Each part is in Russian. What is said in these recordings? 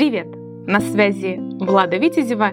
Привет! На связи Влада Витязева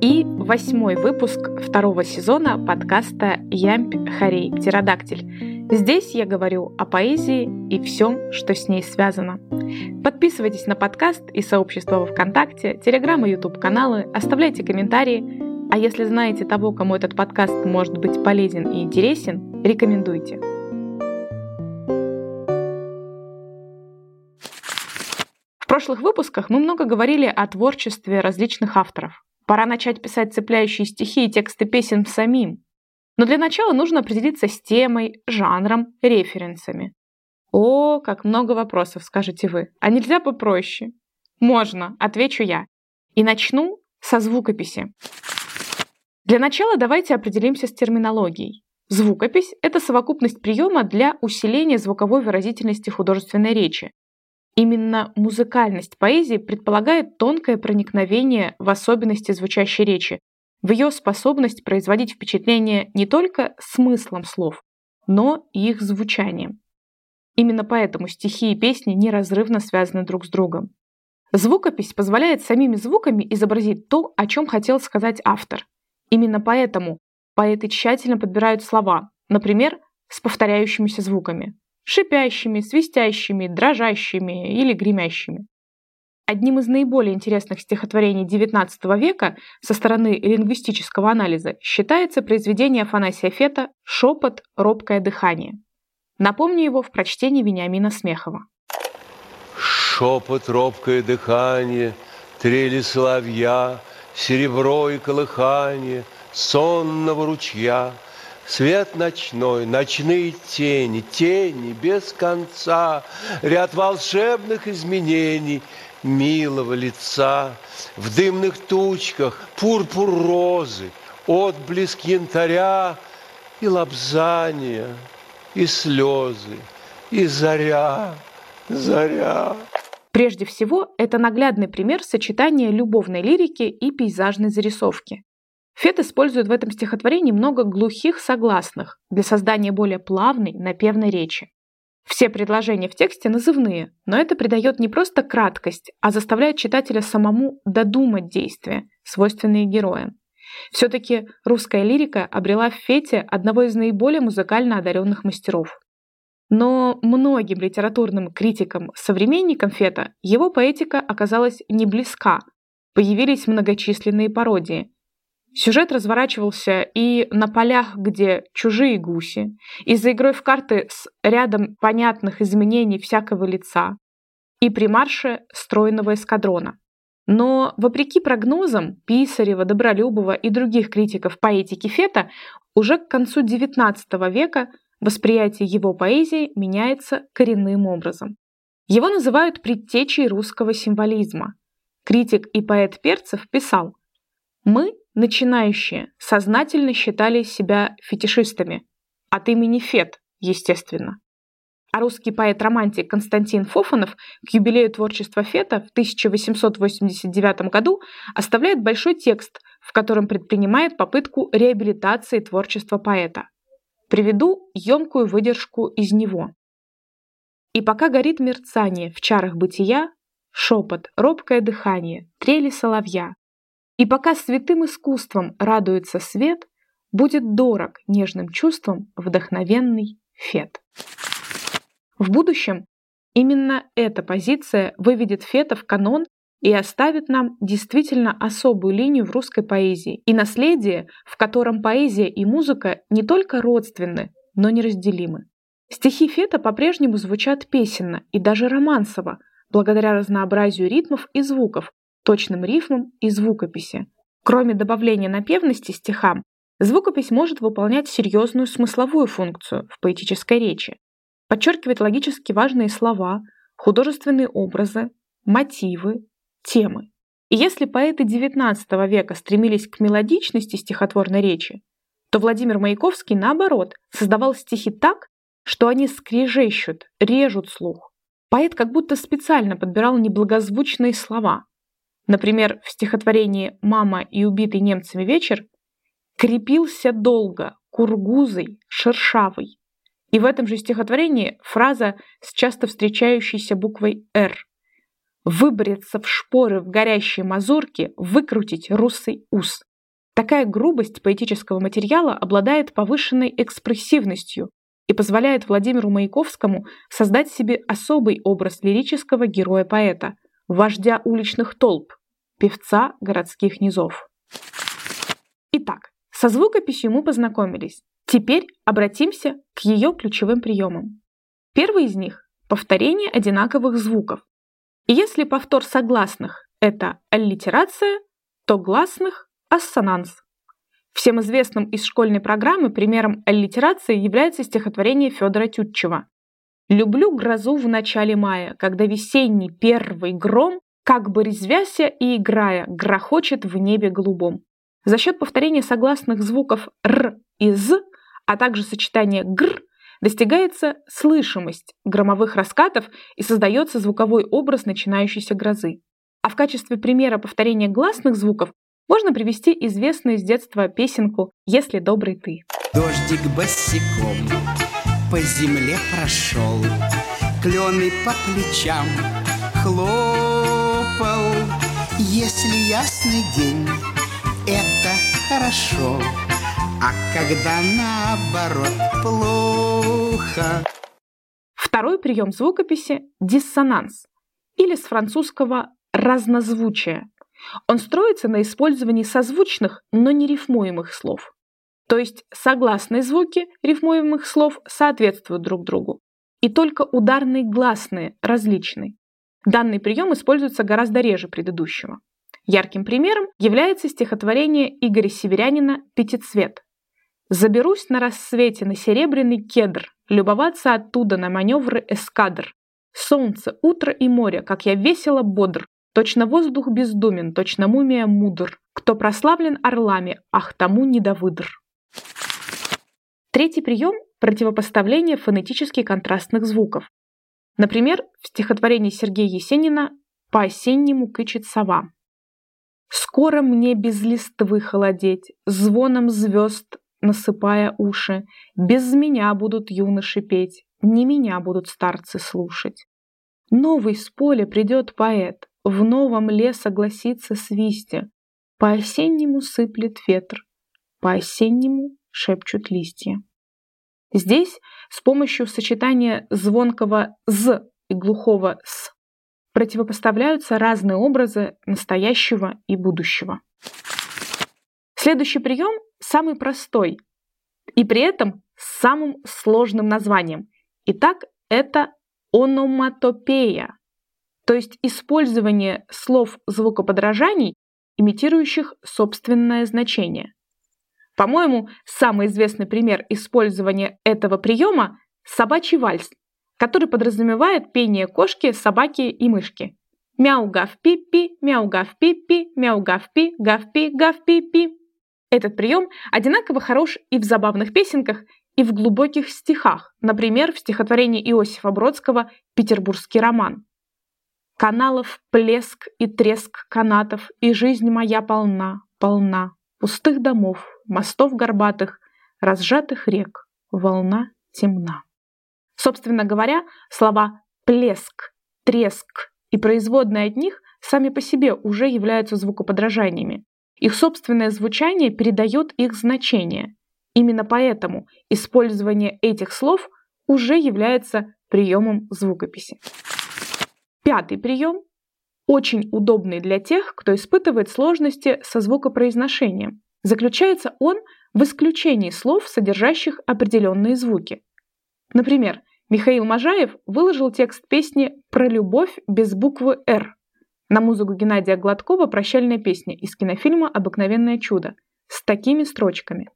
и восьмой выпуск второго сезона подкаста «Ямпь, Харей, Птеродактиль». Здесь я говорю о поэзии и всем, что с ней связано. Подписывайтесь на подкаст и сообщество во Вконтакте, Телеграм и Ютуб каналы, оставляйте комментарии, а если знаете того, кому этот подкаст может быть полезен и интересен, рекомендуйте. Прошлых выпусках мы много говорили о творчестве различных авторов. Пора начать писать цепляющие стихи и тексты песен самим. Но для начала нужно определиться с темой, жанром, референсами. О, как много вопросов, скажете вы. А нельзя попроще? Можно, отвечу я. И начну со звукописи. Для начала давайте определимся с терминологией. Звукопись – это совокупность приема для усиления звуковой выразительности художественной речи, Именно музыкальность поэзии предполагает тонкое проникновение в особенности звучащей речи, в ее способность производить впечатление не только смыслом слов, но и их звучанием. Именно поэтому стихи и песни неразрывно связаны друг с другом. Звукопись позволяет самими звуками изобразить то, о чем хотел сказать автор. Именно поэтому поэты тщательно подбирают слова, например, с повторяющимися звуками шипящими, свистящими, дрожащими или гремящими. Одним из наиболее интересных стихотворений XIX века со стороны лингвистического анализа считается произведение Афанасия Фета «Шепот, робкое дыхание». Напомню его в прочтении Вениамина Смехова. Шепот, робкое дыхание, трели соловья, серебро и колыхание сонного ручья — Свет ночной, ночные тени, тени без конца, Ряд волшебных изменений милого лица. В дымных тучках пурпур розы, отблеск янтаря И лобзания, и слезы, и заря, заря. Прежде всего, это наглядный пример сочетания любовной лирики и пейзажной зарисовки. Фет использует в этом стихотворении много глухих согласных для создания более плавной, напевной речи. Все предложения в тексте назывные, но это придает не просто краткость, а заставляет читателя самому додумать действия, свойственные героям. Все-таки русская лирика обрела в Фете одного из наиболее музыкально одаренных мастеров. Но многим литературным критикам, современникам Фета, его поэтика оказалась не близка. Появились многочисленные пародии – Сюжет разворачивался и на полях, где чужие гуси, и за игрой в карты с рядом понятных изменений всякого лица, и при марше стройного эскадрона. Но, вопреки прогнозам Писарева, Добролюбова и других критиков поэтики Фета, уже к концу XIX века восприятие его поэзии меняется коренным образом. Его называют предтечей русского символизма. Критик и поэт Перцев писал «Мы Начинающие сознательно считали себя фетишистами. От имени Фет, естественно. А русский поэт-романтик Константин Фофанов к юбилею творчества Фета в 1889 году оставляет большой текст, в котором предпринимает попытку реабилитации творчества поэта. Приведу емкую выдержку из него. И пока горит мерцание в чарах бытия, шепот, робкое дыхание, трели соловья, и пока святым искусством радуется свет, будет дорог нежным чувством вдохновенный Фет. В будущем именно эта позиция выведет Фета в канон и оставит нам действительно особую линию в русской поэзии и наследие, в котором поэзия и музыка не только родственны, но неразделимы. Стихи Фета по-прежнему звучат песенно и даже романсово, благодаря разнообразию ритмов и звуков, точным рифмам и звукописи. Кроме добавления напевности стихам, звукопись может выполнять серьезную смысловую функцию в поэтической речи, подчеркивать логически важные слова, художественные образы, мотивы, темы. И если поэты XIX века стремились к мелодичности стихотворной речи, то Владимир Маяковский, наоборот, создавал стихи так, что они скрежещут, режут слух. Поэт как будто специально подбирал неблагозвучные слова, Например, в стихотворении «Мама и убитый немцами вечер» крепился долго, кургузый, шершавый. И в этом же стихотворении фраза с часто встречающейся буквой «Р». выбраться в шпоры в горящей мазурке, выкрутить русый ус. Такая грубость поэтического материала обладает повышенной экспрессивностью и позволяет Владимиру Маяковскому создать себе особый образ лирического героя-поэта, вождя уличных толп, певца городских низов. Итак, со звукописью мы познакомились. Теперь обратимся к ее ключевым приемам. Первый из них – повторение одинаковых звуков. И если повтор согласных – это аллитерация, то гласных – ассонанс. Всем известным из школьной программы примером аллитерации является стихотворение Федора Тютчева. «Люблю грозу в начале мая, когда весенний первый гром, как бы резвяся и играя, грохочет в небе голубом». За счет повторения согласных звуков «р» и «з», а также сочетания «гр» достигается слышимость громовых раскатов и создается звуковой образ начинающейся грозы. А в качестве примера повторения гласных звуков можно привести известную с детства песенку «Если добрый ты». Дождик босиком по земле прошел, Клены по плечам хлопал. Если ясный день, это хорошо, А когда наоборот плохо. Второй прием звукописи – диссонанс, или с французского разнозвучие. Он строится на использовании созвучных, но не рифмуемых слов. То есть согласные звуки рифмуемых слов соответствуют друг другу. И только ударные гласные различны. Данный прием используется гораздо реже предыдущего. Ярким примером является стихотворение Игоря Северянина «Пятицвет». «Заберусь на рассвете на серебряный кедр, любоваться оттуда на маневры эскадр. Солнце, утро и море, как я весело бодр, точно воздух бездумен, точно мумия мудр, кто прославлен орлами, ах тому недовыдр». Третий прием – противопоставление фонетически контрастных звуков. Например, в стихотворении Сергея Есенина «По-осеннему кычет сова». Скоро мне без листвы холодеть, звоном звезд насыпая уши, без меня будут юноши петь, не меня будут старцы слушать. Новый с поля придет поэт, в новом ле согласится свисте, по-осеннему сыплет ветр, по-осеннему шепчут листья. Здесь с помощью сочетания звонкого «з» и глухого «с» противопоставляются разные образы настоящего и будущего. Следующий прием самый простой и при этом с самым сложным названием. Итак, это ономатопея, то есть использование слов звукоподражаний, имитирующих собственное значение. По-моему, самый известный пример использования этого приема – собачий вальс, который подразумевает пение кошки, собаки и мышки. Мяу-гав-пи-пи, мяу-гав-пи-пи, мяу-гав-пи, гав-пи, гав-пи-пи. Этот прием одинаково хорош и в забавных песенках, и в глубоких стихах, например, в стихотворении Иосифа Бродского «Петербургский роман». «Каналов плеск и треск канатов, и жизнь моя полна, полна, пустых домов, мостов горбатых, разжатых рек, волна темна». Собственно говоря, слова «плеск», «треск» и производные от них сами по себе уже являются звукоподражаниями. Их собственное звучание передает их значение. Именно поэтому использование этих слов уже является приемом звукописи. Пятый прием очень удобный для тех, кто испытывает сложности со звукопроизношением. Заключается он в исключении слов, содержащих определенные звуки. Например, Михаил Можаев выложил текст песни «Про любовь без буквы «Р» на музыку Геннадия Гладкова «Прощальная песня» из кинофильма «Обыкновенное чудо» с такими строчками.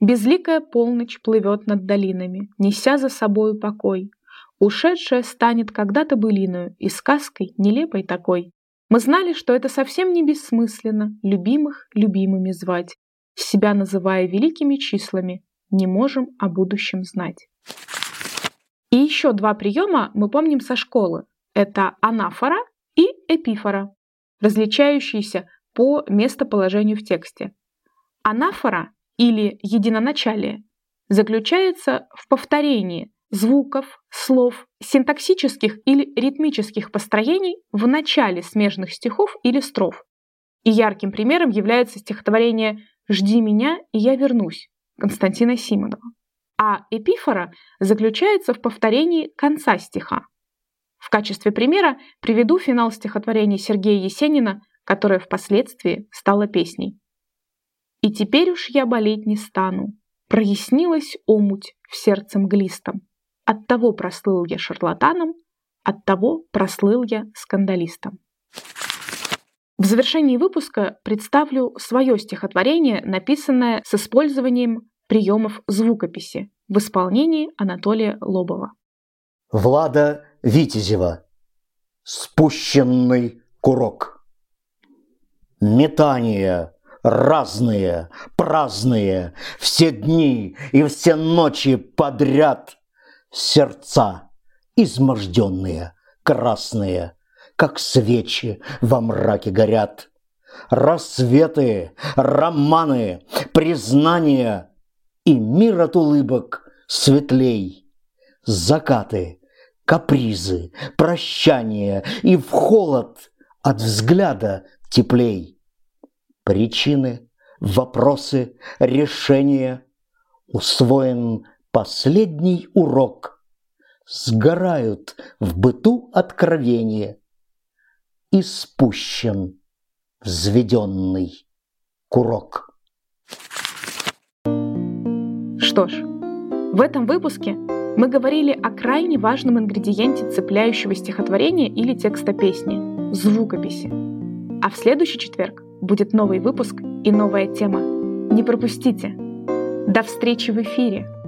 «Безликая полночь плывет над долинами, неся за собою покой. Ушедшая станет когда-то былиною и сказкой нелепой такой. Мы знали, что это совсем не бессмысленно любимых любимыми звать, себя называя великими числами, не можем о будущем знать». И еще два приема мы помним со школы. Это анафора и эпифора, различающиеся по местоположению в тексте. Анафора или единоначалие заключается в повторении звуков, слов, синтаксических или ритмических построений в начале смежных стихов или строф. И ярким примером является стихотворение «Жди меня, и я вернусь» Константина Симонова. А эпифора заключается в повторении конца стиха. В качестве примера приведу финал стихотворения Сергея Есенина, которое впоследствии стало песней. «И теперь уж я болеть не стану, прояснилась омуть в сердце мглистом. От того прослыл я шарлатаном, от того прослыл я скандалистом». В завершении выпуска представлю свое стихотворение, написанное с использованием приемов звукописи в исполнении Анатолия Лобова. Влада Витязева. Спущенный курок. Метания разные, праздные, все дни и все ночи подряд. Сердца изможденные, красные, как свечи во мраке горят. Рассветы, романы, признания и мир от улыбок светлей. Закаты, капризы, прощания и в холод от взгляда теплей. Причины, вопросы, решения. Усвоен последний урок. Сгорают в быту откровения. И спущен взведенный курок. Что ж, в этом выпуске мы говорили о крайне важном ингредиенте цепляющего стихотворения или текста песни – звукописи. А в следующий четверг будет новый выпуск и новая тема. Не пропустите! До встречи в эфире!